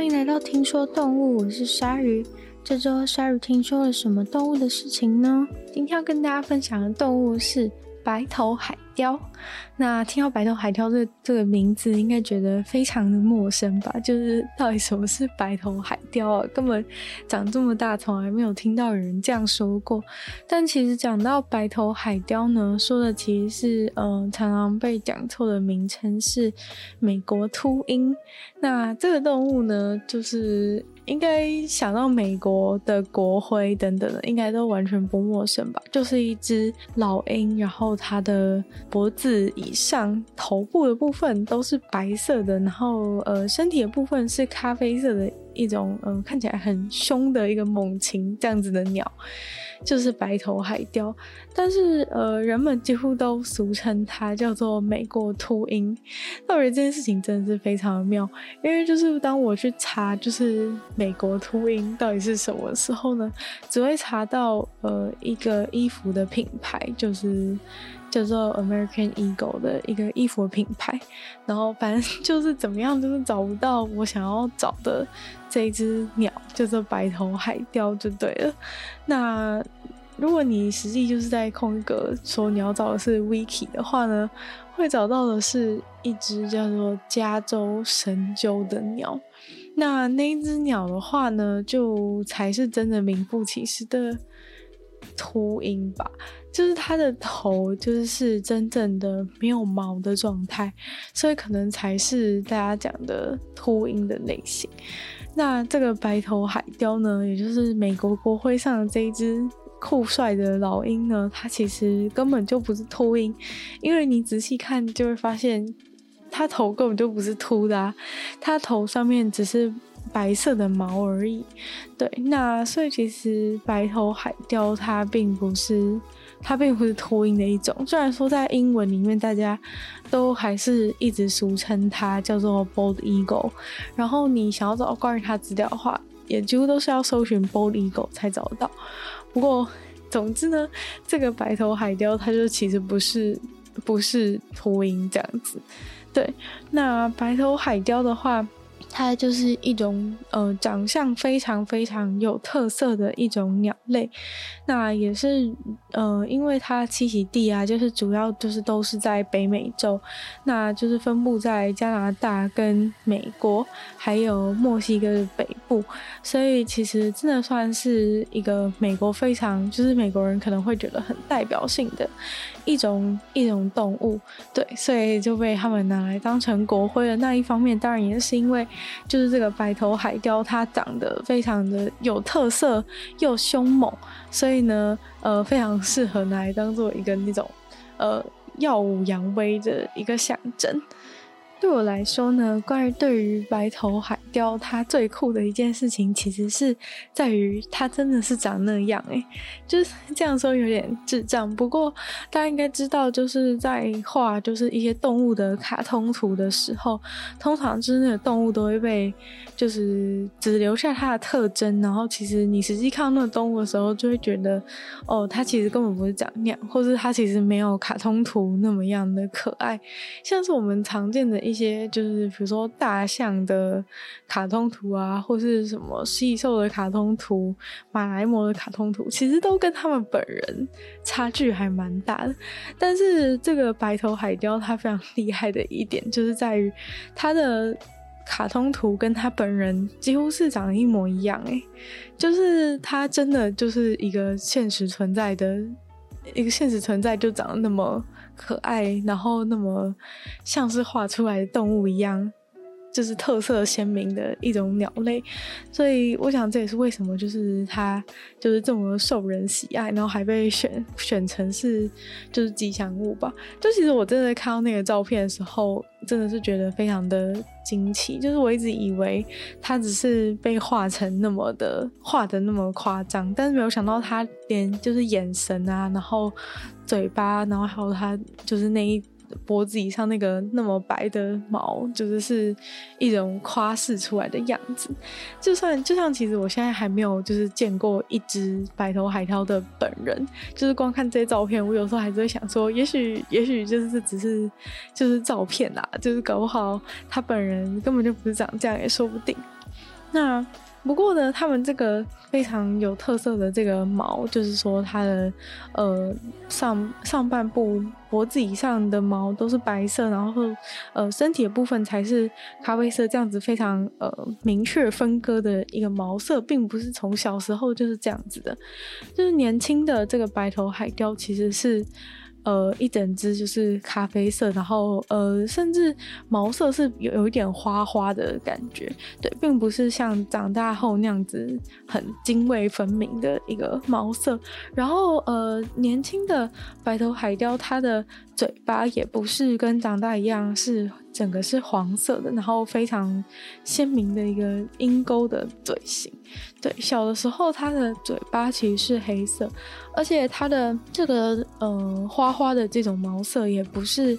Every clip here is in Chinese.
欢迎来到听说动物，我是鲨鱼。这周鲨鱼听说了什么动物的事情呢？今天要跟大家分享的动物是白头海雕。那听到白头海雕这、这个名字，应该觉得非常的陌生吧？就是到底什么是白头海雕啊？根本长这么大，从来没有听到有人这样说过。但其实讲到白头海雕呢，说的其实是嗯、呃，常常被讲错的名称是美国秃鹰。那这个动物呢，就是。应该想到美国的国徽等等的，应该都完全不陌生吧？就是一只老鹰，然后它的脖子以上、头部的部分都是白色的，然后呃，身体的部分是咖啡色的一种，嗯、看起来很凶的一个猛禽这样子的鸟。就是白头海雕，但是呃，人们几乎都俗称它叫做美国秃鹰。那我觉得这件事情真的是非常的妙，因为就是当我去查就是美国秃鹰到底是什么时候呢，只会查到呃一个衣服的品牌，就是叫做 American Eagle 的一个衣服品牌，然后反正就是 怎么样，就是找不到我想要找的。这一只鸟叫做白头海雕就对了。那如果你实际就是在空格说你要找的是 Wiki 的话呢，会找到的是一只叫做加州神鸠的鸟。那那只鸟的话呢，就才是真的名副其实的秃鹰吧。就是它的头就是真正的没有毛的状态，所以可能才是大家讲的秃鹰的类型。那这个白头海雕呢，也就是美国国徽上的这一只酷帅的老鹰呢，它其实根本就不是秃鹰，因为你仔细看就会发现，它头根本就不是秃的啊，它头上面只是白色的毛而已。对，那所以其实白头海雕它并不是。它并不是秃鹰的一种，虽然说在英文里面大家都还是一直俗称它叫做 bald eagle，然后你想要找关于它资料的话，也几乎都是要搜寻 bald eagle 才找得到。不过，总之呢，这个白头海雕它就其实不是不是秃鹰这样子。对，那白头海雕的话。它就是一种呃长相非常非常有特色的一种鸟类，那也是呃因为它栖息地啊，就是主要就是都是在北美洲，那就是分布在加拿大跟美国还有墨西哥的北部，所以其实真的算是一个美国非常就是美国人可能会觉得很代表性的一种一种动物，对，所以就被他们拿来当成国徽的那一方面，当然也是因为。就是这个白头海雕，它长得非常的有特色又凶猛，所以呢，呃，非常适合拿来当做一个那种，呃，耀武扬威的一个象征。对我来说呢，关于对于白头海雕，它最酷的一件事情，其实是在于它真的是长那样诶，就是 这样说有点智障。不过大家应该知道，就是在画就是一些动物的卡通图的时候，通常就是那个动物都会被就是只留下它的特征，然后其实你实际看到那个动物的时候，就会觉得哦，它其实根本不是长那样，或是它其实没有卡通图那么样的可爱，像是我们常见的。一些就是比如说大象的卡通图啊，或是什么细兽的卡通图、马来貘的卡通图，其实都跟他们本人差距还蛮大的。但是这个白头海雕它非常 厉害的一点，就是在于它的卡通图跟它本人几乎是长得一模一样。诶，就是它真的就是一个现实存在的，一个现实存在就长得那么。可爱，然后那么像是画出来的动物一样，就是特色鲜明的一种鸟类，所以我想这也是为什么就是它就是这么受人喜爱，然后还被选选成是就是吉祥物吧。就其实我真的看到那个照片的时候，真的是觉得非常的惊奇，就是我一直以为它只是被画成那么的画的那么夸张，但是没有想到它连就是眼神啊，然后。嘴巴，然后还有它就是那一脖子以上那个那么白的毛，就是是一种夸饰出来的样子。就算就像其实我现在还没有就是见过一只白头海雕的本人，就是光看这些照片，我有时候还是会想说，也许也许就是只是就是照片啦，就是搞不好他本人根本就不是长这样，也说不定。那不过呢，他们这个非常有特色的这个毛，就是说它的呃上上半部脖子以上的毛都是白色，然后呃身体的部分才是咖啡色，这样子非常呃明确分割的一个毛色，并不是从小时候就是这样子的，就是年轻的这个白头海雕其实是。呃，一整只就是咖啡色，然后呃，甚至毛色是有有一点花花的感觉，对，并不是像长大后那样子很泾渭分明的一个毛色。然后呃，年轻的白头海雕，它的嘴巴也不是跟长大一样是。整个是黄色的，然后非常鲜明的一个鹰钩的嘴型。对，小的时候它的嘴巴其实是黑色，而且它的这个呃花花的这种毛色也不是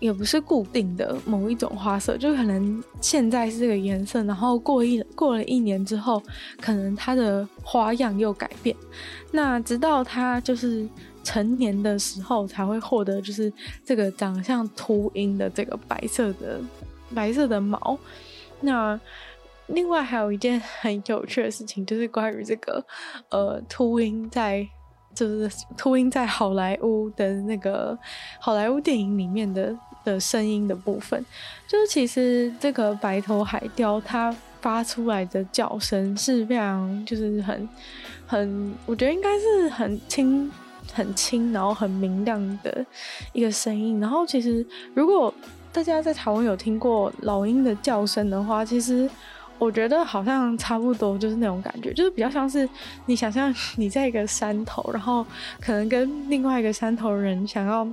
也不是固定的某一种花色，就可能现在是这个颜色，然后过一过了一年之后，可能它的花样又改变。那直到它就是。成年的时候才会获得，就是这个长相秃鹰的这个白色的白色的毛。那另外还有一件很有趣的事情，就是关于这个呃秃鹰在就是秃鹰在好莱坞的那个好莱坞电影里面的的声音的部分，就是其实这个白头海雕它发出来的叫声是非常就是很很，我觉得应该是很轻。很轻，然后很明亮的一个声音。然后，其实如果大家在台湾有听过老鹰的叫声的话，其实我觉得好像差不多就是那种感觉，就是比较像是你想象你在一个山头，然后可能跟另外一个山头人想要，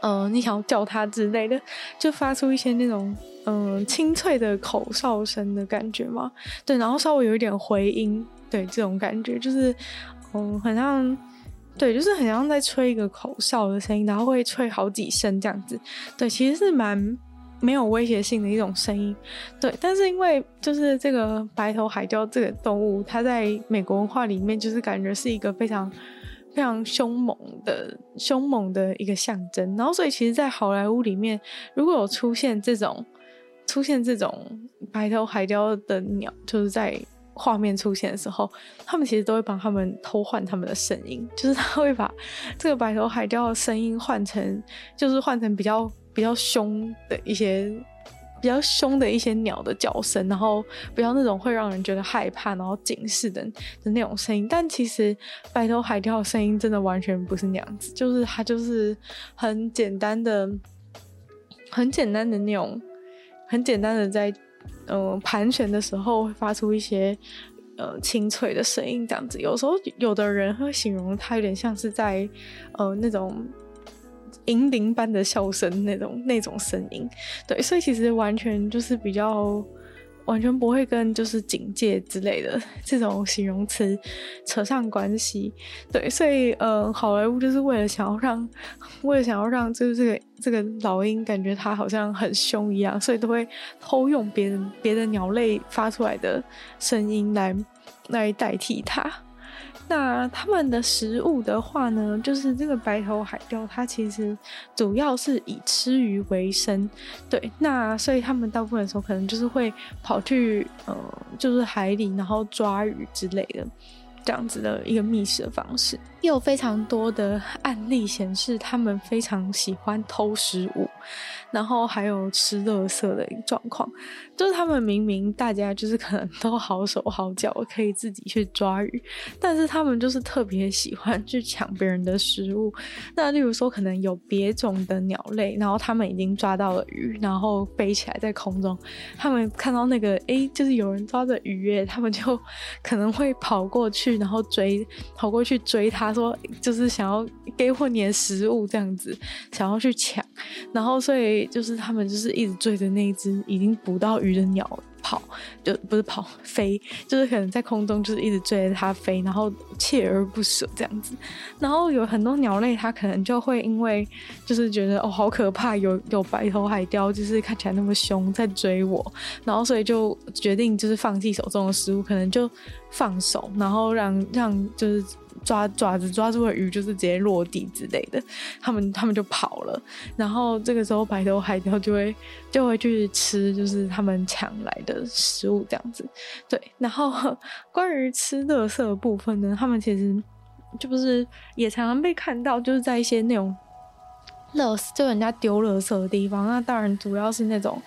嗯、你想要叫他之类的，就发出一些那种嗯、清脆的口哨声的感觉嘛。对，然后稍微有一点回音，对，这种感觉就是嗯，很像。对，就是很像在吹一个口哨的声音，然后会吹好几声这样子。对，其实是蛮没有威胁性的一种声音。对，但是因为就是这个白头海雕这个动物，它在美国文化里面就是感觉是一个非常非常凶猛的凶猛的一个象征。然后，所以其实，在好莱坞里面，如果有出现这种出现这种白头海雕的鸟，就是在。画面出现的时候，他们其实都会帮他们偷换他们的声音，就是他会把这个白头海雕的声音换成，就是换成比较比较凶的一些比较凶的一些鸟的叫声，然后比较那种会让人觉得害怕，然后警示的的那种声音。但其实白头海雕的声音真的完全不是那样子，就是它就是很简单的、很简单的那种、很简单的在。嗯，盘旋的时候会发出一些呃清脆的声音，这样子。有时候有的人会形容它有点像是在呃那种银铃般的笑声，那种那种声音。对，所以其实完全就是比较。完全不会跟就是警戒之类的 这种形容词扯上关系，对，所以呃，好莱坞就是为了想要让，为了想要让就是这个这个老鹰感觉它好像很凶一样，所以都会偷用别人别的鸟类发出来的声音来来代替它。那他们的食物的话呢，就是这个白头海雕，它其实主要是以吃鱼为生，对。那所以他们大部分时候可能就是会跑去，呃，就是海里，然后抓鱼之类的。这样子的一个觅食的方式，也有非常多的案例显示，他们非常喜欢偷食物，然后还有吃垃圾的一个状况。就是他们明明大家就是可能都好手好脚，可以自己去抓鱼，但是他们就是特别喜欢去抢别人的食物。那例如说，可能有别种的鸟类，然后他们已经抓到了鱼，然后飞起来在空中，他们看到那个诶，就是有人抓着鱼耶，他们就 可能会跑过去。然后追，跑过去追他，说就是想要给我点食物这样子，想要去抢。然后所以就是他们就是一直追着那一只已经捕到鱼鱼的鸟跑，就不是跑飞，就是可能在空中就是一直追着它飞，然后锲而不舍这样子。然后有很多鸟类，它可能就会因为就是觉得哦好可怕，有有白头海雕就是看起来那么凶在追我，然后所以就决定就是放弃手中的食物，可能就。放手，然后让让就是抓爪子抓住的鱼就是直接落地之类的，他们他们就跑了。然后这个时候白头海雕就会就会去吃，就是他们抢来的食物这样子。对，然后 关于吃垃圾的部分呢，他们其实就不是也常常被看到，就是在一些那种垃圾就人家丢垃圾的地方。那当然主要是那种。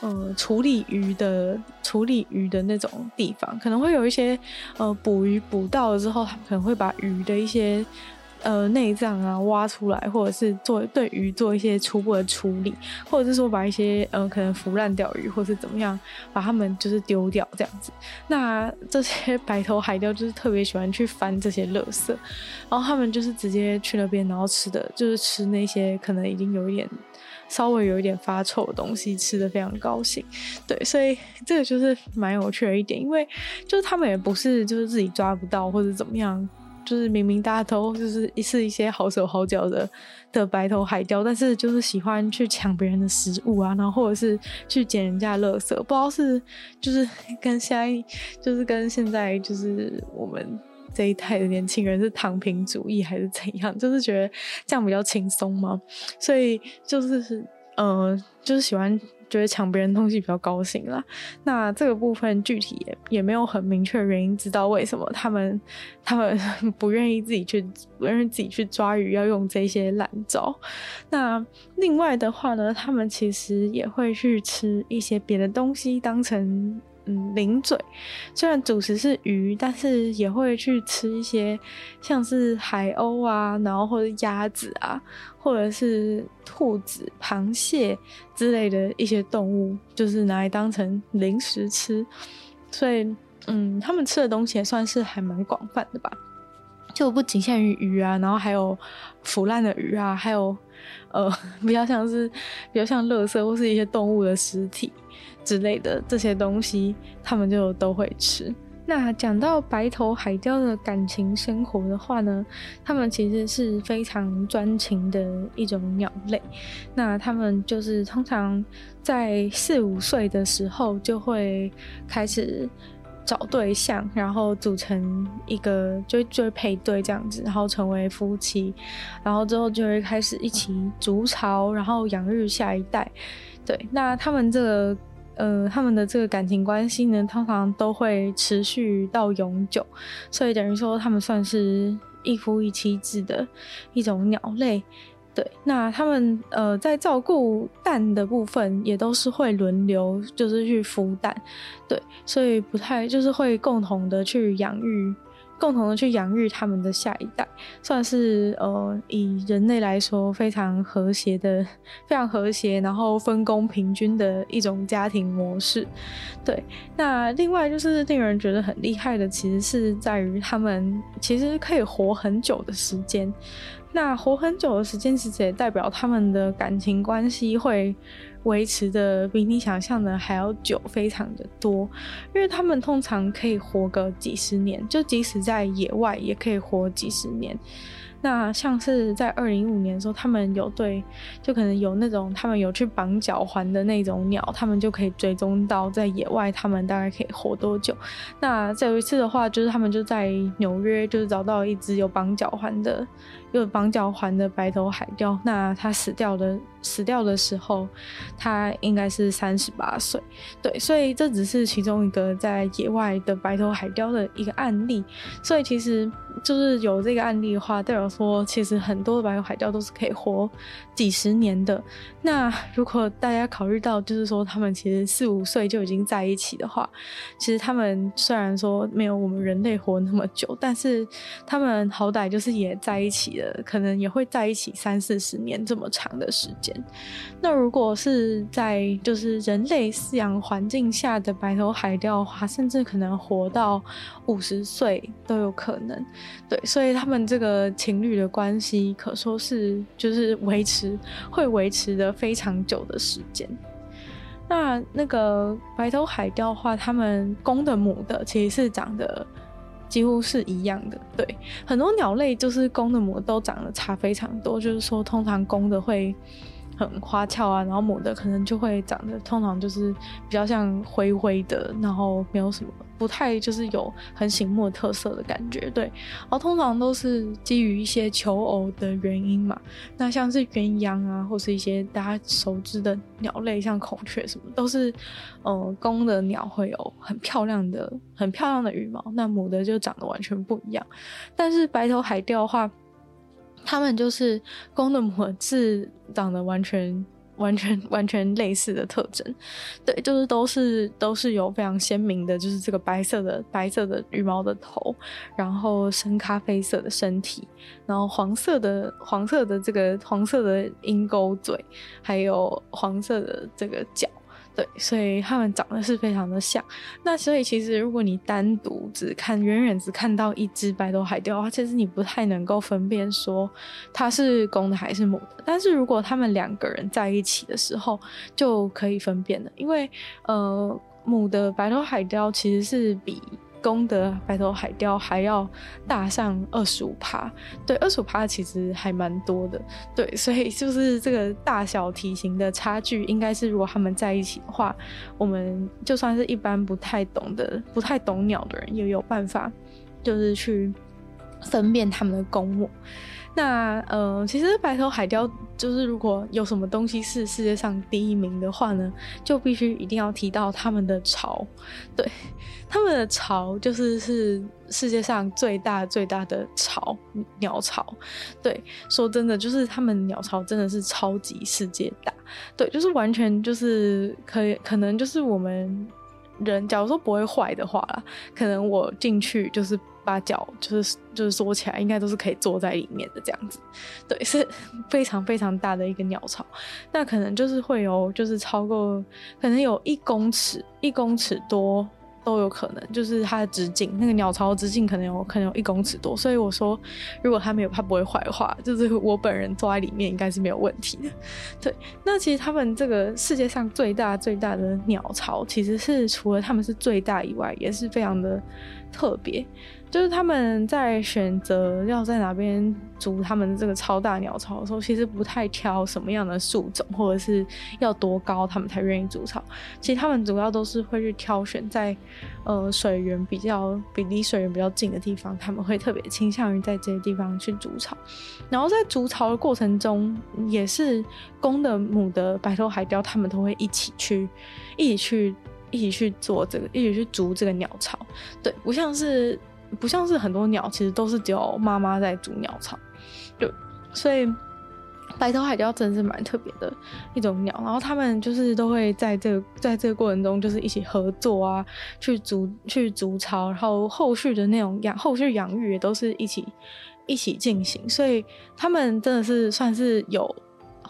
呃，处理鱼的处理鱼的那种地方，可能会有一些呃捕鱼捕到了之后，他们可能会把鱼的一些呃内脏啊挖出来，或者是做对鱼做一些初步的处理，或者是说把一些呃可能腐烂掉鱼，或是怎么样把它们就是丢掉这样子。那这些 白头海雕就是特别喜欢去翻这些垃圾，然后他们就是直接去那边，然后吃的就是吃那些可能已经有一点。稍微有一点发臭的东西，吃的非常高兴，对，所以这个就是蛮有趣的一点，因为就是他们也不是就是自己抓不到或者怎么样，就是明明大家都就是是一些好手好脚的的白头海雕，但是就是喜欢去抢别人的食物啊，然后或者是去捡人家的垃圾，不知道是就是跟现在就是跟现在就是我们。这一代的年轻人是躺平主义还是怎样？就是觉得这样比较轻松嘛，所以就是呃，就是喜欢觉得抢别人东西比较高兴啦。那这个部分具体也也没有很明确的原因，知道为什么他们他们 不愿意自己去不愿意自己去抓鱼，要用这些烂招。那另外的话呢，他们其实也会去吃一些别的东西当成。嗯，零嘴，虽然主食是鱼，但是也会去吃一些像是海鸥啊，然后或者鸭子啊，或者是兔子、螃蟹之类的一些动物，就是拿来当成零食吃。所以，嗯，他们吃的东西也算是还蛮广泛的吧，就不仅限于鱼啊，然后还有腐烂的鱼啊，还有呃，比较像是比较像垃圾或是一些动物的尸体。之类的这些东西，他们就都会吃。那讲到白头海雕的感情生活的话呢，他们其实是非常专情的一种鸟类。那他们就是通常在四五岁的时候就会开始找对象，然后组成一个就就配对这样子，然后成为夫妻，然后之后就会开始一起筑巢，然后养育下一代。对，那他们这个。呃，他们的这个感情关系呢，通常都会持续到永久，所以等于说他们算是一夫一妻制的一种鸟类。对，那他们呃在照顾蛋的部分也都是会轮流，就是去孵蛋。对，所以不太就是会共同的去养育。共同的去养育他们的下一代，算是呃以人类来说非常和谐的、非常和谐，然后分工平均的一种家庭模式。对，那另外就是令人觉得很厉害的，其实是在于他们其实可以活很久的时间。那活很久的时间，其实也代表他们的感情关系会。维持的比你想象的还要久，非常的多，因为他们通常可以活个几十年，就即使在野外也可以活几十年。那像是在二零一五年的时候，他们有对，就可能有那种他们有去绑脚环的那种鸟，他们就可以追踪到在野外他们大概可以活多久。那再有一次的话，就是他们就在纽约就是找到一只有绑脚环的。有绑脚环的白头海雕，那它死掉的死掉的时候，它应该是三十八岁。对，所以这只是其中一个在野外的白头海雕的一个案例。所以其实就是有这个案例的话，代表说其实很多的白头海雕都是可以活几十年的。那如果大家考虑到，就是说他们其实四五岁就已经在一起的话，其实他们虽然说没有我们人类活那么久，但是他们好歹就是也在一起了。可能也会在一起三四十年这么长的时间。那如果是在就是人类饲养环境下的白头海雕的话，甚至可能活到五十岁都有可能。对，所以他们这个情侣的关系可说是就是维持会维持的非常久的时间。那那个白头海雕的话，它们公的母的其实是长得。几乎是一样的，对，很多鸟类就是公的母都长得差非常多，就是说通常公的会很花俏啊，然后母的可能就会长得通常就是比较像灰灰的，然后没有什么。不太就是有很醒目的特色的感觉，对，然后通常都是基于一些求偶的原因嘛。那像是鸳鸯啊，或是一些大家熟知的鸟类，像孔雀什么，都是，呃，公的鸟会有很漂亮的、很漂亮的羽毛，那母的就长得完全不一样。但是白头海雕的话，它们就是公的母的是长得完全。完全完全类似的特征，对，就是都是都是有非常鲜明的，就是这个白色的白色的羽毛的头，然后深咖啡色的身体，然后黄色的黄色的这个黄色的鹰钩嘴，还有黄色的这个脚。对，所以他们长得是非常的像。那所以其实如果你单独只看远远只看到一只白头海雕的话，其实你不太能够分辨说它是公的还是母的。但是如果他们两个人在一起的时候，就可以分辨了，因为呃，母的白头海雕其实是比。公的白头海雕还要大上二十五趴，对，二十五趴其实还蛮多的，对，所以就是这个大小体型的差距，应该是如果他们在一起的话，我们就算是一般不太懂的、不太懂鸟的人，也有办法，就是去分辨他们的公母。那呃，其实白头海雕就是如果有什么东西是世界上第一名的话呢，就必须一定要提到他们的巢。对，他们的巢就是是世界上最大最大的巢，鸟巢。对，说真的，就是他们鸟巢真的是超级世界大。对，就是完全就是可以，可能就是我们人，假如说不会坏的话啦，可能我进去就是。把脚就是就是缩起来，应该都是可以坐在里面的这样子，对，是非常非常大的一个鸟巢。那可能就是会有，就是超过可能有一公尺，一公尺多都有可能，就是它的直径，那个鸟巢直径可能有可能有一公尺多。所以我说，如果它没有它不会坏的话，就是我本人坐在里面应该是没有问题的。对，那其实他们这个世界上最大最大的鸟巢，其实是除了他们是最大以外，也是非常的特别。就是他们在选择要在哪边筑他们这个超大鸟巢的时候，其实不太挑什么样的树种，或者是要多高，他们才愿意筑巢。其实他们主要都是会去挑选在呃水源比较比离水源比较近的地方，他们会特别倾向于在这些地方去筑巢。然后在筑巢的过程中，也是公的母的白头海雕，他们都会一起去，一起去，一起去做这个，一起去筑这个鸟巢。对，不像是。不像是很多鸟，其实都是只有妈妈在筑鸟巢，对，所以白头海雕真的是蛮特别的一种鸟。然后他们就是都会在这个在这个过程中，就是一起合作啊，去筑去筑巢，然后后续的那种养后续养育也都是一起一起进行。所以他们真的是算是有。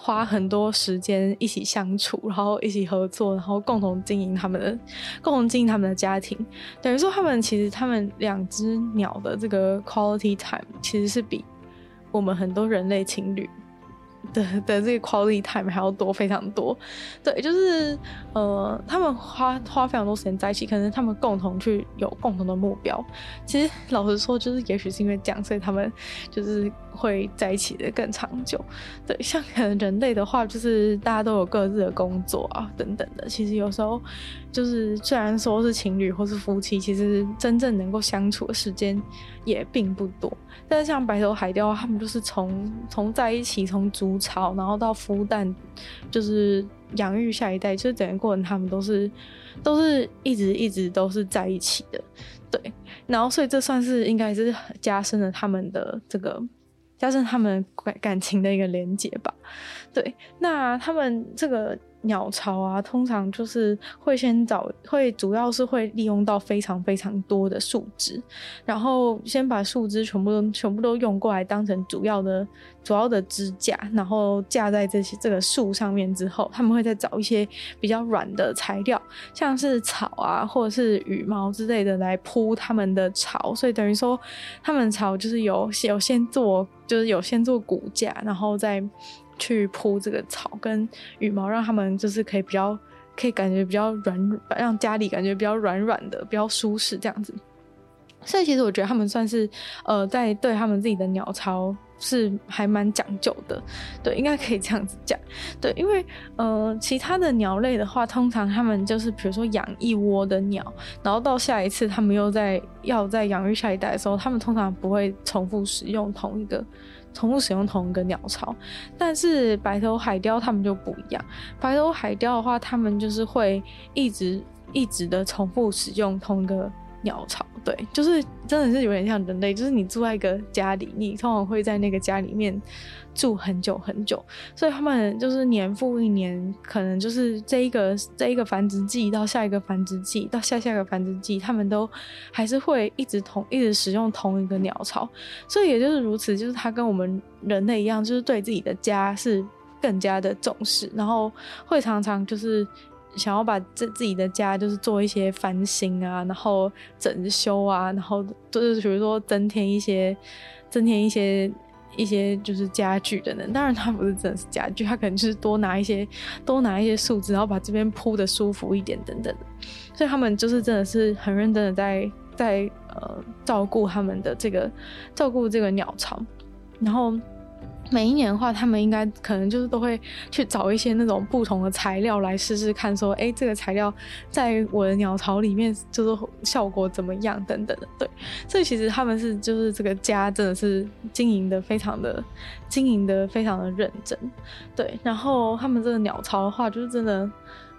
花很多时间一起相处，然后一起合作，然后共同经营他们的，共同经营他们的家庭。等于说，他们其实他们两只鸟的这个 quality time 其实是比我们很多人类情侣的的这个 quality time 还要多非常多，对，就是呃，他们花花非常多时间在一起，可能他们共同去有共同的目标。其实老实说，就是也许是因为这样，所以他们就是会在一起的更长久。对，像可能人类的话，就是大家都有各自的工作啊等等的。其实有时候就是虽然说是情侣或是夫妻，其实真正能够相处的时间也并不多。但是像白头海雕，他们就是从从在一起，从筑巢，然后到孵蛋，就是养育下一代，就是整个过程，他们都是都是一直一直都是在一起的，对。然后所以这算是应该是加深了他们的这个加深他们感感情的一个连接吧，对。那他们这个。鸟巢啊，通常就是会先找，会主要是会利用到非常非常多的树枝，然后先把树枝全部都全部都用过来当成主要的主要的支架，然后架在这些这个树上面之后，他们会再找一些比较软的材料，像是草啊或者是羽毛之类的来铺他们的巢，所以等于说他们巢就是有有先做，就是有先做骨架，然后再。去铺这个草跟羽毛，让他们就是可以比较，可以感觉比较软，让家里感觉比较软软的，比较舒适这样子。所以其实我觉得他们算是，呃，在对他们自己的鸟巢是还蛮讲究的，对，应该可以这样子讲，对，因为呃，其他的鸟类的话，通常他们就是比如说养一窝的鸟，然后到下一次他们又在要再养育下一代的时候，他们通常不会重复使用同一个，重复使用同一个鸟巢，但是白头海雕它们就不一样，白头海雕的话，它们就是会一直一直的重复使用同一个。鸟巢，对，就是真的是有点像人类，就是你住在一个家里，你通常会在那个家里面住很久很久，所以他们就是年复一年，可能就是这一个这一个繁殖季到下一个繁殖季到下下一个繁殖季，他们都还是会一直同一直使用同一个鸟巢，所以也就是如此，就是他跟我们人类一样，就是对自己的家是更加的重视，然后会常常就是。想要把自自己的家就是做一些翻新啊，然后整修啊，然后就是比如说增添一些增添一些一些就是家具等等。当然，它不是真的是家具，它可能就是多拿一些多拿一些树枝，然后把这边铺的舒服一点等等。所以他们就是真的是很认真的在在呃照顾他们的这个照顾这个鸟巢，然后。每一年的话，他们应该可能就是都会去找一些那种不同的材料来试试看，说，哎，这个材料在我的鸟巢里面就是效果怎么样等等的。对，所以其实他们是就是这个家真的是经营的非常的经营的非常的认真。对，然后他们这个鸟巢的话，就是真的。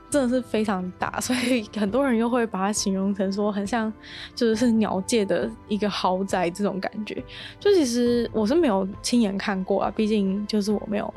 真的是非常大，所以很多人又会把它形容成说很像，就是是鸟界的一个豪宅这种感觉。就其实我是没有亲眼看过啊，毕竟就是我没有。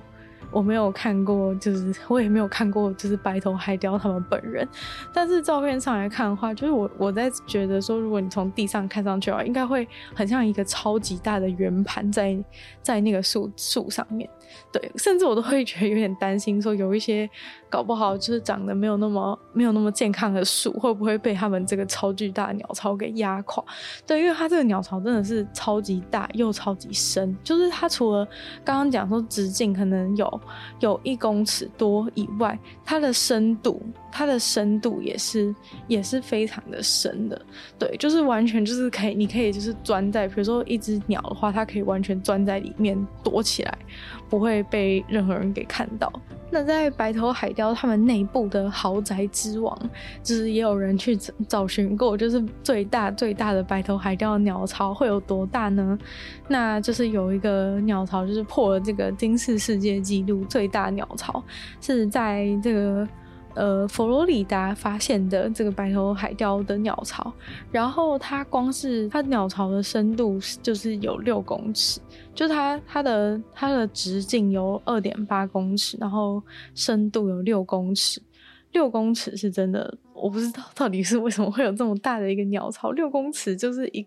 我没有看过，就是我也没有看过，就是白头海雕他们本人。但是照片上来看的话，就是我我在觉得说，如果你从地上看上去的话，应该会很像一个超级大的圆盘在在那个树树上面。对，甚至我都会觉得有点担心，说有一些搞不好就是长得没有那么没有那么健康的树，会不会被他们这个超巨大的鸟巢给压垮？对，因为它这个鸟巢真的是超级大又超级深，就是它除了刚刚讲说直径可能有。有一公尺多以外，它的深度，它的深度也是也是非常的深的，对，就是完全就是可以，你可以就是钻在，比如说一只鸟的话，它可以完全钻在里面躲起来，不会被任何人给看到。那在白头海雕他们内部的豪宅之王，就是也有人去找寻过，就是最大最大的白头海雕的鸟巢会有多大呢？那就是有一个鸟巢，就是破了这个金氏世界纪录，最大鸟巢是在这个。呃，佛罗里达发现的这个白头海雕的鸟巢，然后它光是它鸟巢的深度就是有六公尺，就它它的它的直径有二点八公尺，然后深度有六公尺，六公尺是真的，我不知道到底是为什么会有这么大的一个鸟巢，六公尺就是一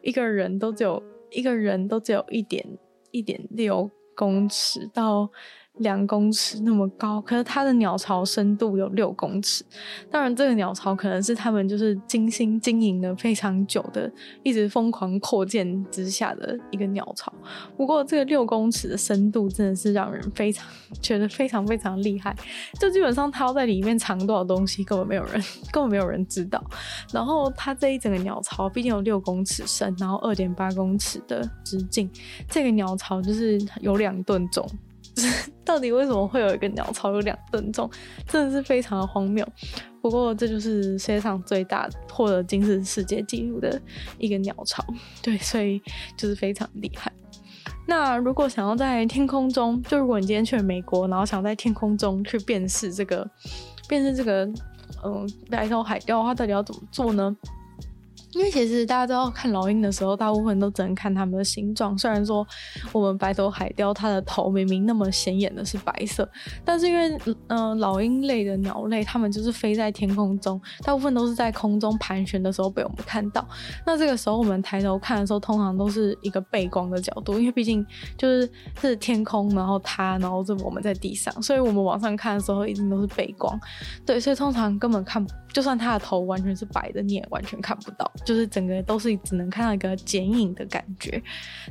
一个人都只有一个人都只有一点一点六公尺到。两公尺那么高，可是它的鸟巢深度有六公尺。当然，这个鸟巢可能是他们就是精心经营了非常久的，一直疯狂扩建之下的一个鸟巢。不过，这个六公尺的深度真的是让人非常觉得非常非常厉害。就基本上它要在里面藏多少东西，根本没有人根本没有人知道。然后，它这一整个鸟巢毕竟有六公尺深，然后二点八公尺的直径，这个鸟巢就是有两吨重。到底为什么会有一个鸟巢有两吨重？真的是非常的荒谬。不过这就是世界上最大获得金氏世界纪录的一个鸟巢，对，所以就是非常厉害。那如果想要在天空中，就如果你今天去了美国，然后想在天空中去辨识这个，辨识这个，嗯，白头海雕的话，到底要怎么做呢？因为其实大家都要看老鹰的时候，大部分都只能看它们的形状。虽然说我们白头海雕它的头明明那么显眼的是白色，但是因为嗯、老鹰类的鸟类，它们就是飞在天空中，大部分都是在空中盘旋的时候被我们看到。那这个时候我们抬头看的时候，通常都是一个背光的角度，因为毕竟就是是天空，然后它，然后是我们在地上，所以我们往上看的时候一定都是背光。对，所以通常根本看，就算它的头完全是白的，你也完全看不到。就是整个都是只能看到一个剪影的感觉，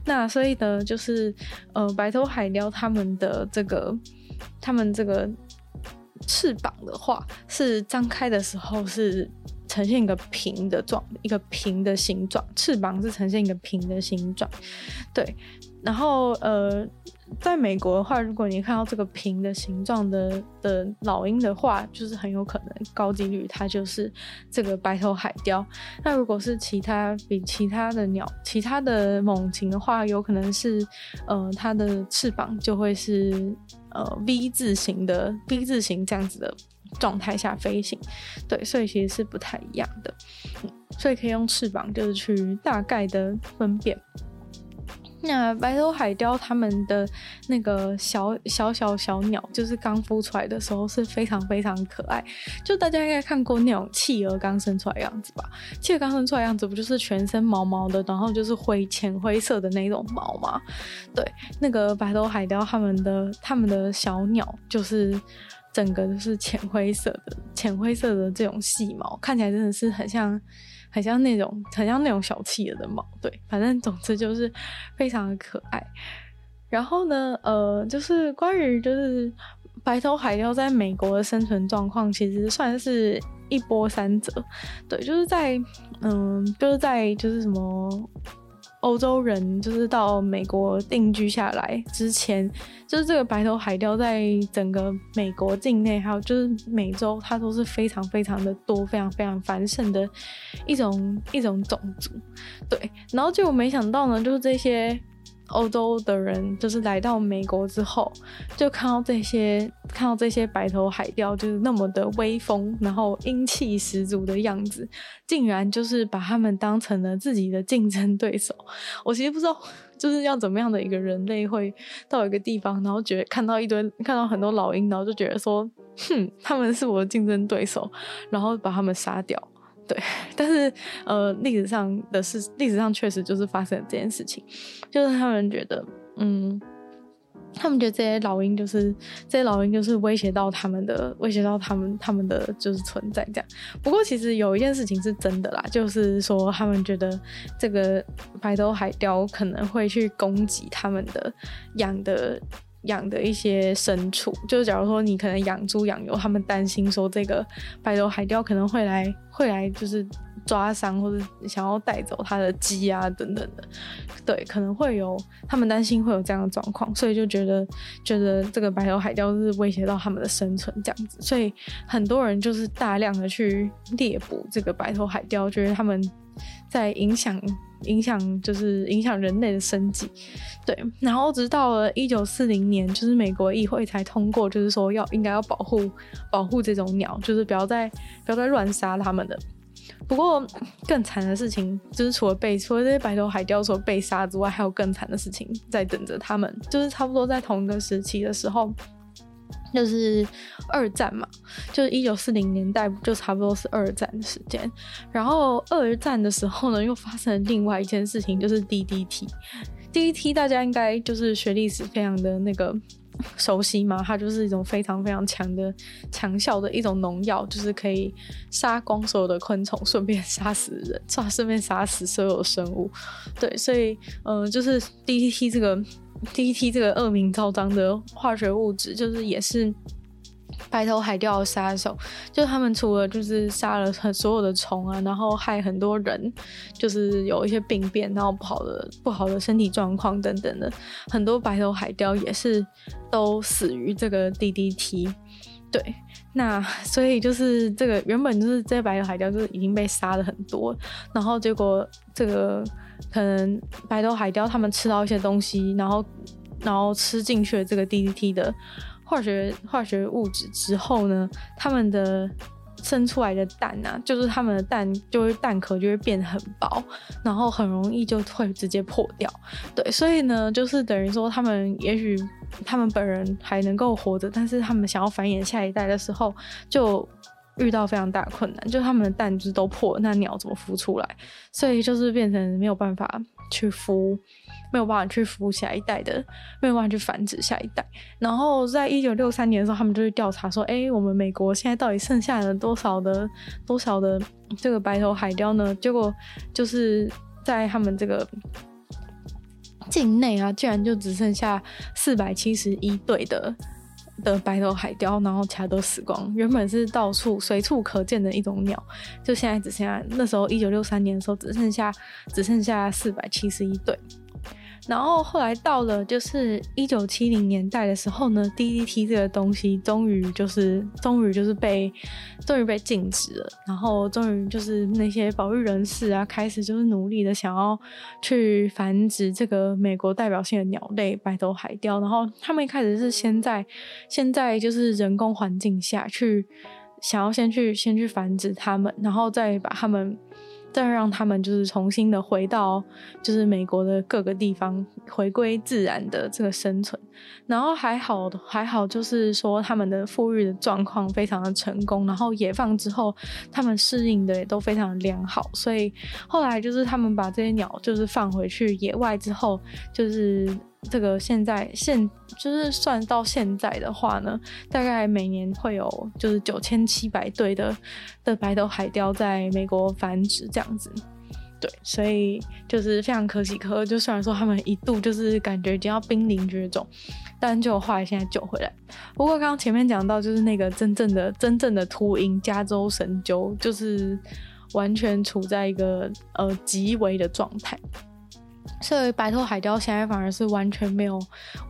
那所以呢，就是呃，白头海雕他们的这个，他们这个翅膀的话，是张开的时候是。呈现一个平的状，一个平的形状，翅膀是呈现一个平的形状，对。然后呃，在美国的话，如果你看到这个平的形状的的老鹰的话，就是很有可能高几率它就是这个白头海雕。那如果是其他比其他的鸟、其他的猛禽的话，有可能是呃它的翅膀就会是呃 V 字形的 V 字形这样子的状态下飞行。对，所以其实是不太一样的。嗯，所以可以用翅膀就是去大概的分辨。那白头海雕它们的那个小小小小鸟，就是刚孵出来的时候是非常非常可爱。就大家应该看过那种企鹅刚生出来的样子吧？企鹅刚生出来样子不就是全身毛毛的，然后就是灰浅灰色的那种毛吗？对，那个白头海雕它们的它们的小鸟就是整个都是浅灰色的，浅灰色的这种细毛，看起来真的是很像。很像那种，很像那种小企鹅的毛，对，反正总之就是非常的可爱。然后呢，呃，就是关于就是白头海雕在美国的生存状况，其实算是一波三折，对，就是在嗯，就是在就是什么。欧洲人就是到美国定居下来之前，就是这个白头海雕在整个美国境内，还有就是美洲，它都是非常非常的多，非常非常繁盛的一种一种种族。对，然后结果没想到呢，就是这些。欧洲的人就是来到美国之后，就看到这些看到这些白头海雕，就是那么的威风，然后英气十足的样子，竟然就是把他们当成了自己的竞争对手。我其实不知道，就是要怎么样的一个人类会到一个地方，然后觉得看到一堆看到很多老鹰，然后就觉得说，哼，他们是我的竞争对手，然后把他们杀掉。对，但是呃，历史上的事，历史上确实就是发生了这件事情，就是他们觉得，嗯，他们觉得这些老鹰就是这些老鹰就是威胁到他们的，威胁到他们他们的就是存在这样。不过其实有一件事情是真的啦，就是说他们觉得这个白头海雕可能会去攻击他们的养的。养的一些牲畜，就是假如说你可能养猪养牛，他们担心说这个白头海雕可能会来，会来就是抓伤或者想要带走他的鸡啊等等的，对，可能会有他们担心会有这样的状况，所以就觉得觉得这个白头海雕是威胁到他们的生存这样子，所以很多人就是大量的去猎捕这个白头海雕，觉得他们在影响。影响就是影响人类的生计，对。然后直到了一九四零年，就是美国议会才通过，就是说要应该要保护保护这种鸟，就是不要再不要再乱杀它们的。不过更惨的事情就是除了被除了这些白头海雕所被杀之外，还有更惨的事情在等着他们。就是差不多在同一个时期的时候。就是二战嘛，就是一九四零年代，就差不多是二战的时间。然后二战的时候呢，又发生了另外一件事情，就是 DDT。DDT 大家应该就是学历史非常的那个熟悉嘛，它就是一种非常非常强的强效的一种农药，就是可以杀光所有的昆虫，顺便杀死人，顺便杀死所有生物。对，所以呃，就是 DDT 这个。DDT 这个恶名昭彰的化学物质，就是也是白头海雕的杀手。就他们除了就是杀了很所有的虫啊，然后害很多人，就是有一些病变，然后不好的不好的身体状况等等的，很多白头海雕也是都死于这个 DDT。对，那所以就是这个原本就是这些白头海雕就是已经被杀了很多，然后结果这个。可能白头海雕他们吃到一些东西，然后然后吃进去了这个 DDT 的化学化学物质之后呢，他们的生出来的蛋啊，就是他们的蛋就会蛋壳就会变得很薄，然后很容易就会直接破掉。对，所以呢，就是等于说他们也许他们本人还能够活着，但是他们想要繁衍下一代的时候就。遇到非常大困难，就他们的蛋就是都破了，那鸟怎么孵出来？所以就是变成没有办法去孵，没有办法去孵下一代的，没有办法去繁殖下一代。然后在一九六三年的时候，他们就去调查说，哎、我们美国现在到底剩下了多少的多少的这个白头海雕呢？结果就是在他们这个境内啊，竟然就只剩下四百七十一对的。的白头海雕，然后其他都死光。原本是到处随处可见的一种鸟，就现在只剩下那时候一九六三年的时候只剩下只剩下四百七十一对。然后后来到了就是一九七零年代的时候呢，DDT 这个东西终于就是终于就是被终于被禁止了。然后终于就是那些保育人士啊，开始就是努力的想要去繁殖这个美国代表性的鸟类白头海雕。然后他们一开始是先在现在就是人工环境下去想要先去先去繁殖它们，然后再把它们。再让他们就是重新的回到就是美国的各个地方，回归自然的这个生存。然后还好还好，就是说他们的复育的状况非常的成功。然后野放之后，他们适应的也都非常的良好。所以后来就是他们把这些鸟就是放回去野外之后，就是。这个现在现就是算到现在的话呢，大概每年会有就是九千七百对的的白头海雕在美国繁殖这样子，对，所以就是非常可喜可贺。就虽然说他们一度就是感觉已经要濒临绝种，但就后来现在救回来。不过刚刚前面讲到，就是那个真正的真正的秃鹰加州神鸠，就是完全处在一个呃极危的状态。所以白头海雕现在反而是完全没有、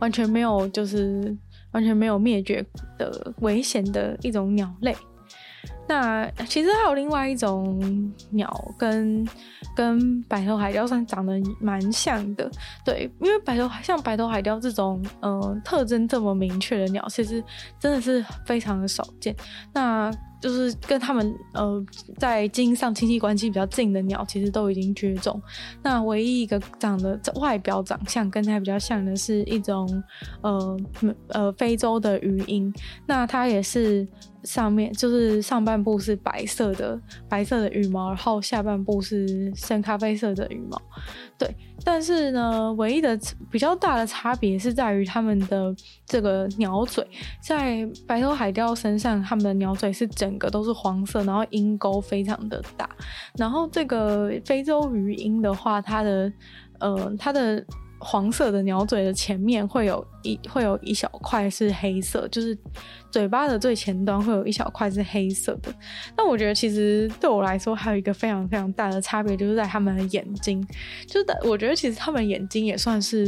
完全没有，就是完全没有灭绝的危险的一种鸟类。那其实还有另外一种鸟跟，跟白头海雕算长得蛮像的，对，因为白头像白头海雕这种，嗯、呃，特征这么明确的鸟，其实真的是非常的少见。那就是跟他们呃在基因上亲戚关系比较近的鸟，其实都已经绝种。那唯一一个长得外表长相跟它比较像的是一种呃呃非洲的鱼鹰，那它也是。上面就是上半部是白色的白色的羽毛，然后下半部是深咖啡色的羽毛。对，但是呢，唯一的比较大的差别是在于它们的这个鸟嘴，在白头海雕身上，它们的鸟嘴是整个都是黄色，然后鹰钩非常的大。然后这个非洲鱼鹰的话，它的呃它的。黄色的鸟嘴的前面会有一会有一小块是黑色，就是嘴巴的最前端会有一小块是黑色的。那我觉得其实对我来说还有一个非常非常大的差别，就是在他们的眼睛。就是我觉得其实他们眼睛也算是，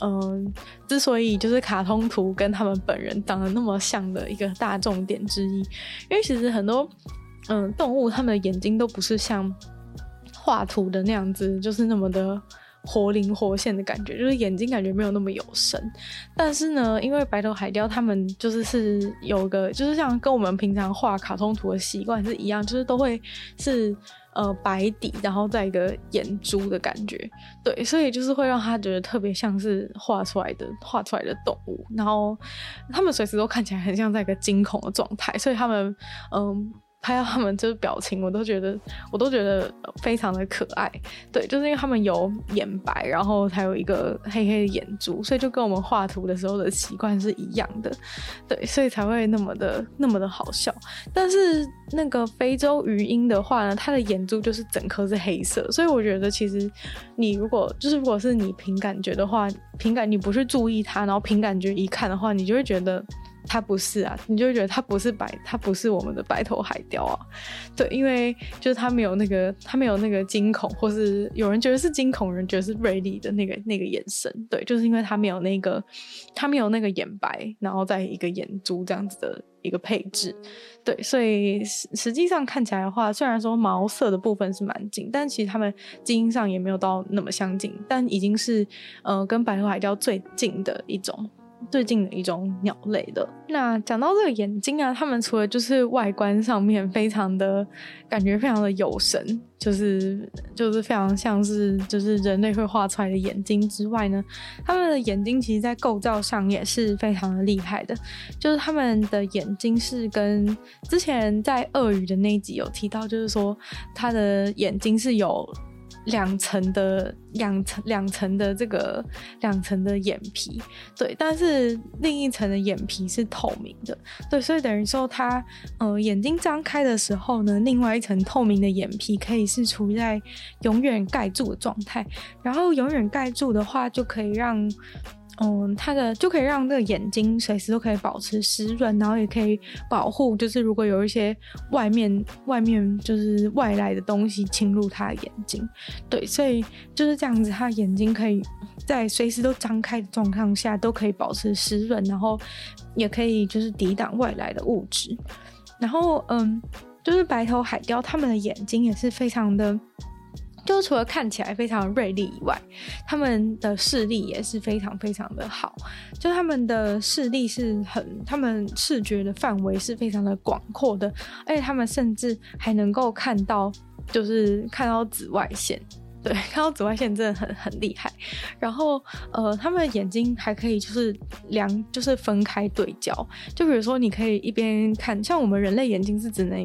嗯、之所以就是卡通图跟他们本人长得那么像的一个大重点之一。因为其实很多嗯、动物，他们的眼睛都不是像画图的那样子，就是那么的。活灵活现的感觉，就是眼睛感觉没有那么有神。但是呢，因为白头海雕他们就是是有个，就是像跟我们平常画卡通图的习惯是一样，就是都会是呃白底，然后再一个眼珠的感觉。对，所以就是会让他觉得特别像是画出来的画出来的动物。然后他们随时都看起来很像在一个惊恐的状态，所以他们嗯。拍到他们就是表情，我都觉得，我都觉得非常的可爱。对，就是因为他们有眼白，然后还有一个黑黑的眼珠，所以就跟我们画图的时候的习惯是一样的。对，所以才会那么的那么的好笑。但是那个非洲鱼鹰的话呢，它的眼珠就是整颗是黑色，所以我觉得其实你如果就是如果是你凭感觉的话，凭感你不去注意它，然后凭感觉一看的话，你就会觉得。它不是啊，你就觉得它不是白，它不是我们的白头海雕啊。对，因为就是它没有那个，它没有那个惊恐，或是有人觉得是惊恐，有人觉得是锐利的那个那个眼神。对，就是因为它没有那个，它没有那个眼白，然后在一个眼珠这样子的一个配置。对，所以实实际上看起来的话，虽然说毛色的部分是蛮近，但其实它们基因上也没有到那么相近，但已经是呃跟白头海雕最近的一种。最近的一种鸟类的。那讲到这个眼睛啊，它们除了就是外观上面非常的感觉非常的有神，就是就是非常像是就是人类会画出来的眼睛之外呢，它们的眼睛其实在构造上也是非常的厉害的。就是它们的眼睛是跟之前在鳄鱼的那一集有提到，就是说它的眼睛是有。两层的两层两层的这个两层的眼皮，对，但是另一层的眼皮是透明的，对，所以等于说它呃眼睛张开的时候呢，另外一层透明的眼皮可以是处在永远盖住的状态，然后永远盖住的话就可以让嗯，它的就可以让这个眼睛随时都可以保持湿润，然后也可以保护，就是如果有一些外面外面就是外来的东西侵入它的眼睛，对，所以就是这样子，它眼睛可以在随时都张开的状况下都可以保持湿润，然后也可以就是抵挡外来的物质，然后嗯，就是白头海雕它们的眼睛也是非常的。就除了看起来非常锐利以外，他们的视力也是非常非常的好。就他们的视力是很，他们视觉的范围是非常的广阔的，而且他们甚至还能够看到，就是看到紫外线。对，看到紫外线真的很很厉害。然后，呃，他们的眼睛还可以就是两，就是分开对焦。就比如说，你可以一边看，像我们人类眼睛是只能，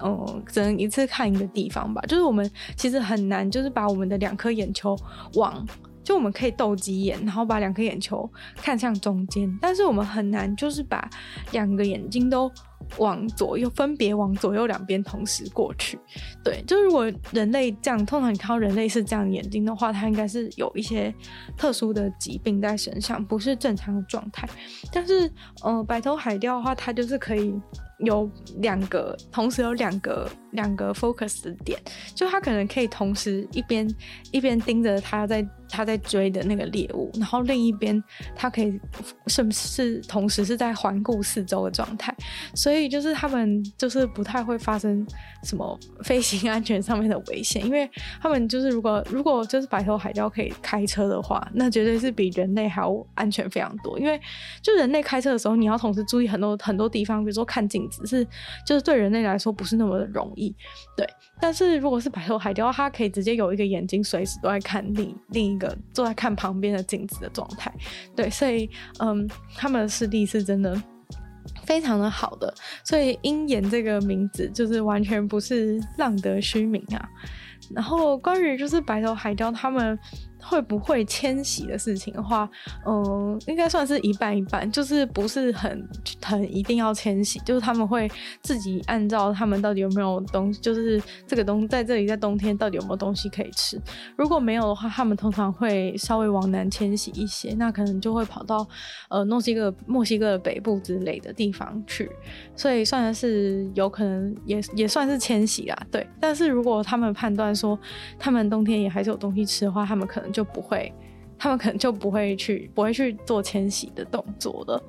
嗯、呃，只能一次看一个地方吧。就是我们其实很难，就是把我们的两颗眼球往。就我们可以斗鸡眼，然后把两颗眼球看向中间，但是我们很难就是把两个眼睛都往左右，分别往左右两边同时过去。对，就如果人类这样，通常你看到人类是这样眼睛的话，它应该是有一些特殊的疾病在身上，不是正常的状态。但是，呃，白头海雕的话，它就是可以。有两个，同时有两个两个 focus 的点，就他可能可以同时一边一边盯着他在他在追的那个猎物，然后另一边他可以是不是同时是在环顾四周的状态，所以就是他们就是不太会发生什么飞行安全上面的危险，因为他们就是如果如果就是白头海雕可以开车的话，那绝对是比人类还要安全非常多，因为就人类开车的时候，你要同时注意很多很多地方，比如说看镜。子是就是对人类来说不是那么容易，对。但是如果是白头海雕，它可以直接有一个眼睛随时都在看你另一个坐在看旁边的镜子的状态，对。所以嗯，他们的视力是真的非常的好的，所以鹰眼这个名字就是完全不是浪得虚名啊。然后关于就是白头海雕他们。会不会迁徙的事情的话，嗯，应该算是一半一半，就是不是很很一定要迁徙，就是他们会自己按照他们到底有没有东西，就是这个东在这里在冬天到底有没有东西可以吃。如果没有的话，他们通常会稍微往南迁徙一些，那可能就会跑到呃墨西哥墨西哥的北部之类的地方去，所以算是有可能也也算是迁徙啦，对。但是如果他们判断说他们冬天也还是有东西吃的话，他们可能。就不会，他们可能就不会去，不会去做迁徙的动作了。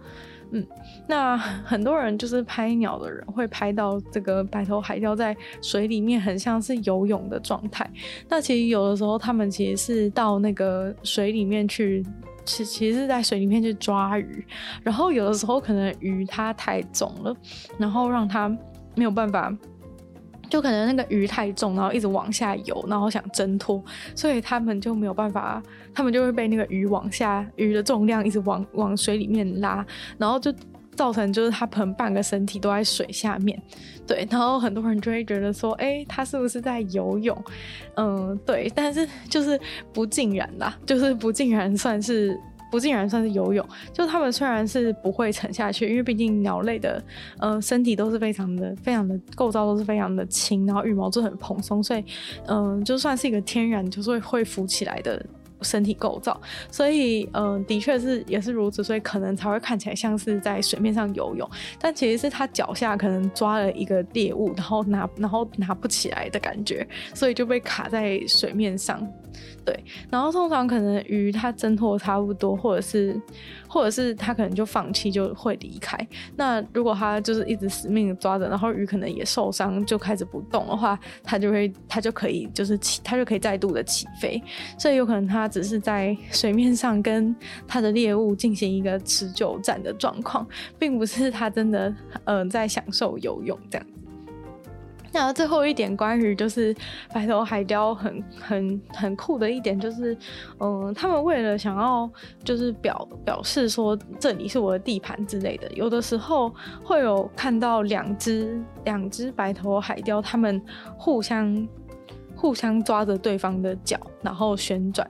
嗯，那很多人就是拍鸟的人会拍到这个白头海雕在水里面很像是游泳的状态。那其实有的时候他们其实是到那个水里面去，其其实是在水里面去抓鱼。然后有的时候可能鱼它太重了，然后让它没有办法。就可能那个鱼太重，然后一直往下游，然后想挣脱，所以他们就没有办法，他们就会被那个鱼往下，鱼的重量一直往往水里面拉，然后就造成就是他可能半个身体都在水下面，对，然后很多人就会觉得说，哎，他是不是在游泳？嗯，对，但是就是不尽然啦，就是不尽然算是。不尽然算是游泳，就他们虽然是不会沉下去，因为毕竟鸟类的呃身体都是非常的、非常的构造都是非常的轻，然后羽毛就很蓬松，所以嗯、就算是一个天然就是会浮起来的。身体构造，所以嗯、的确是也是如此，所以可能才会看起来像是在水面上游泳，但其实是他脚下可能抓了一个猎物，然后拿然后拿不起来的感觉，所以就被卡在水面上。对，然后通常可能鱼它挣脱差不多，或者是或者是它可能就放弃就会离开。那如果它就是一直死命的抓着，然后鱼可能也受伤就开始不动的话，它就会它就可以就是起，它就可以再度的起飞，所以有可能它。只是在水面上跟它的猎物进行一个持久战的状况，并不是他真的呃在享受游泳这样。那最后一点关于就是白头海雕很很很酷的一点就是，嗯、他们为了想要就是表表示说这里是我的地盘之类的，有的时候会有看到两只两只白头海雕，他们互相互相抓着对方的脚，然后旋转。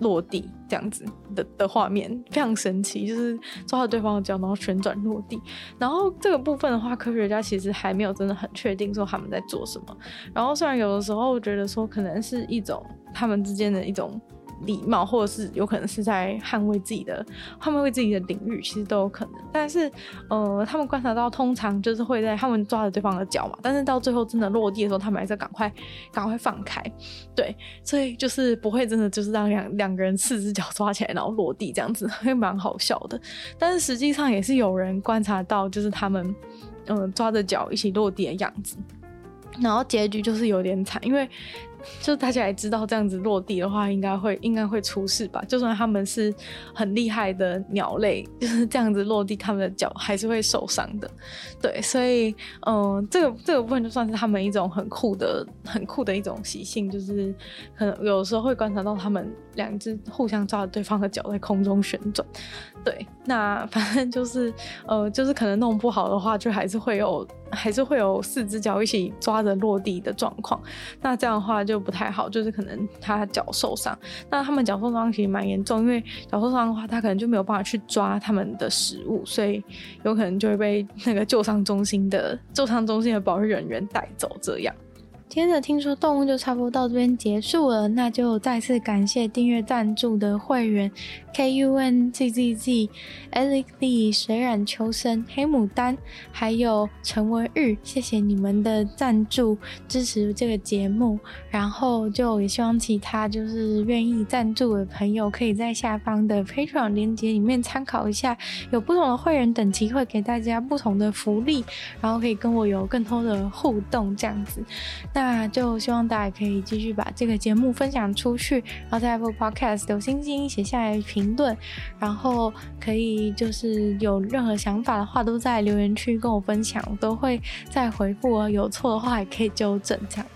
落地这样子的的画面非常神奇，就是抓着对方的脚，然后旋转落地。然后这个部分的话，科学家其实还没有真的很确定说他们在做什么。然后虽然有的时候觉得说可能是一种他们之间的一种礼貌，或者是有可能是在捍卫自己的捍卫自己的领域，其实都有可能。但是，呃，他们观察到，通常就是会在他们抓着对方的脚嘛，但是到最后真的落地的时候，他们还是赶快赶快放开，对，所以就是不会真的就是让两两个人四只脚抓起来，然后落地这样子，会蛮好笑的。但是实际上也是有人观察到，就是他们嗯、抓着脚一起落地的样子，然后结局就是有点惨，因为。就大家也知道，这样子落地的话，应该会应该会出事吧？就算他们是很厉害的鸟类，就是这样子落地，他们的脚还是会受伤的。对，所以，嗯、这个这个部分就算是他们一种很酷的、很酷的一种习性，就是可能有时候会观察到他们两只互相抓着对方的脚在空中旋转。对，那反正就是，呃，就是可能弄不好的话，就还是会有。还是会有四只脚一起抓着落地的状况，那这样的话就不太好，就是可能他脚受伤。那他们脚受伤其实蛮严重，因为脚受伤的话，他可能就没有办法去抓他们的食物，所以有可能就会被那个救伤中心的救伤中心的保育人员带走这样。天的听说动物就差不多到这边结束了，那就再次感谢订阅赞助的会员 K U N Z Z Z、Alex D、水染秋生、黑牡丹，还有陈文玉，谢谢你们的赞助支持这个节目。然后就也希望其他就是愿意赞助的朋友，可以在下方的 Patreon 链接里面参考一下，有不同的会员等级会给大家不同的福利，然后可以跟我有更多的互动这样子。那那就希望大家可以继续把这个节目分享出去，然后在 Apple Podcast 留星星，写下来评论，然后可以就是有任何想法的话，都在留言区跟我分享，我都会再回复哦。有错的话也可以纠正这样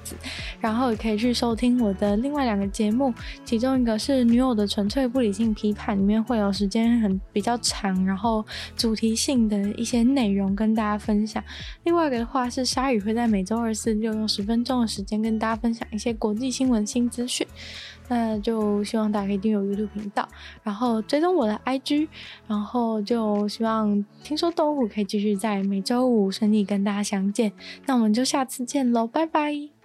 然后也可以去收听我的另外两个节目，其中一个是女友的纯粹不理性批判，里面会有时间很比较长，然后主题性的一些内容跟大家分享。另外一个的话是鲨鱼会在每周二、四、六用十分钟。的时间跟大家分享一些国际新闻新资讯，那就希望大家可以订阅 YouTube 频道，然后追踪我的 IG，然后就希望听说动物可以继续在每周五顺利跟大家相见，那我们就下次见喽，拜拜。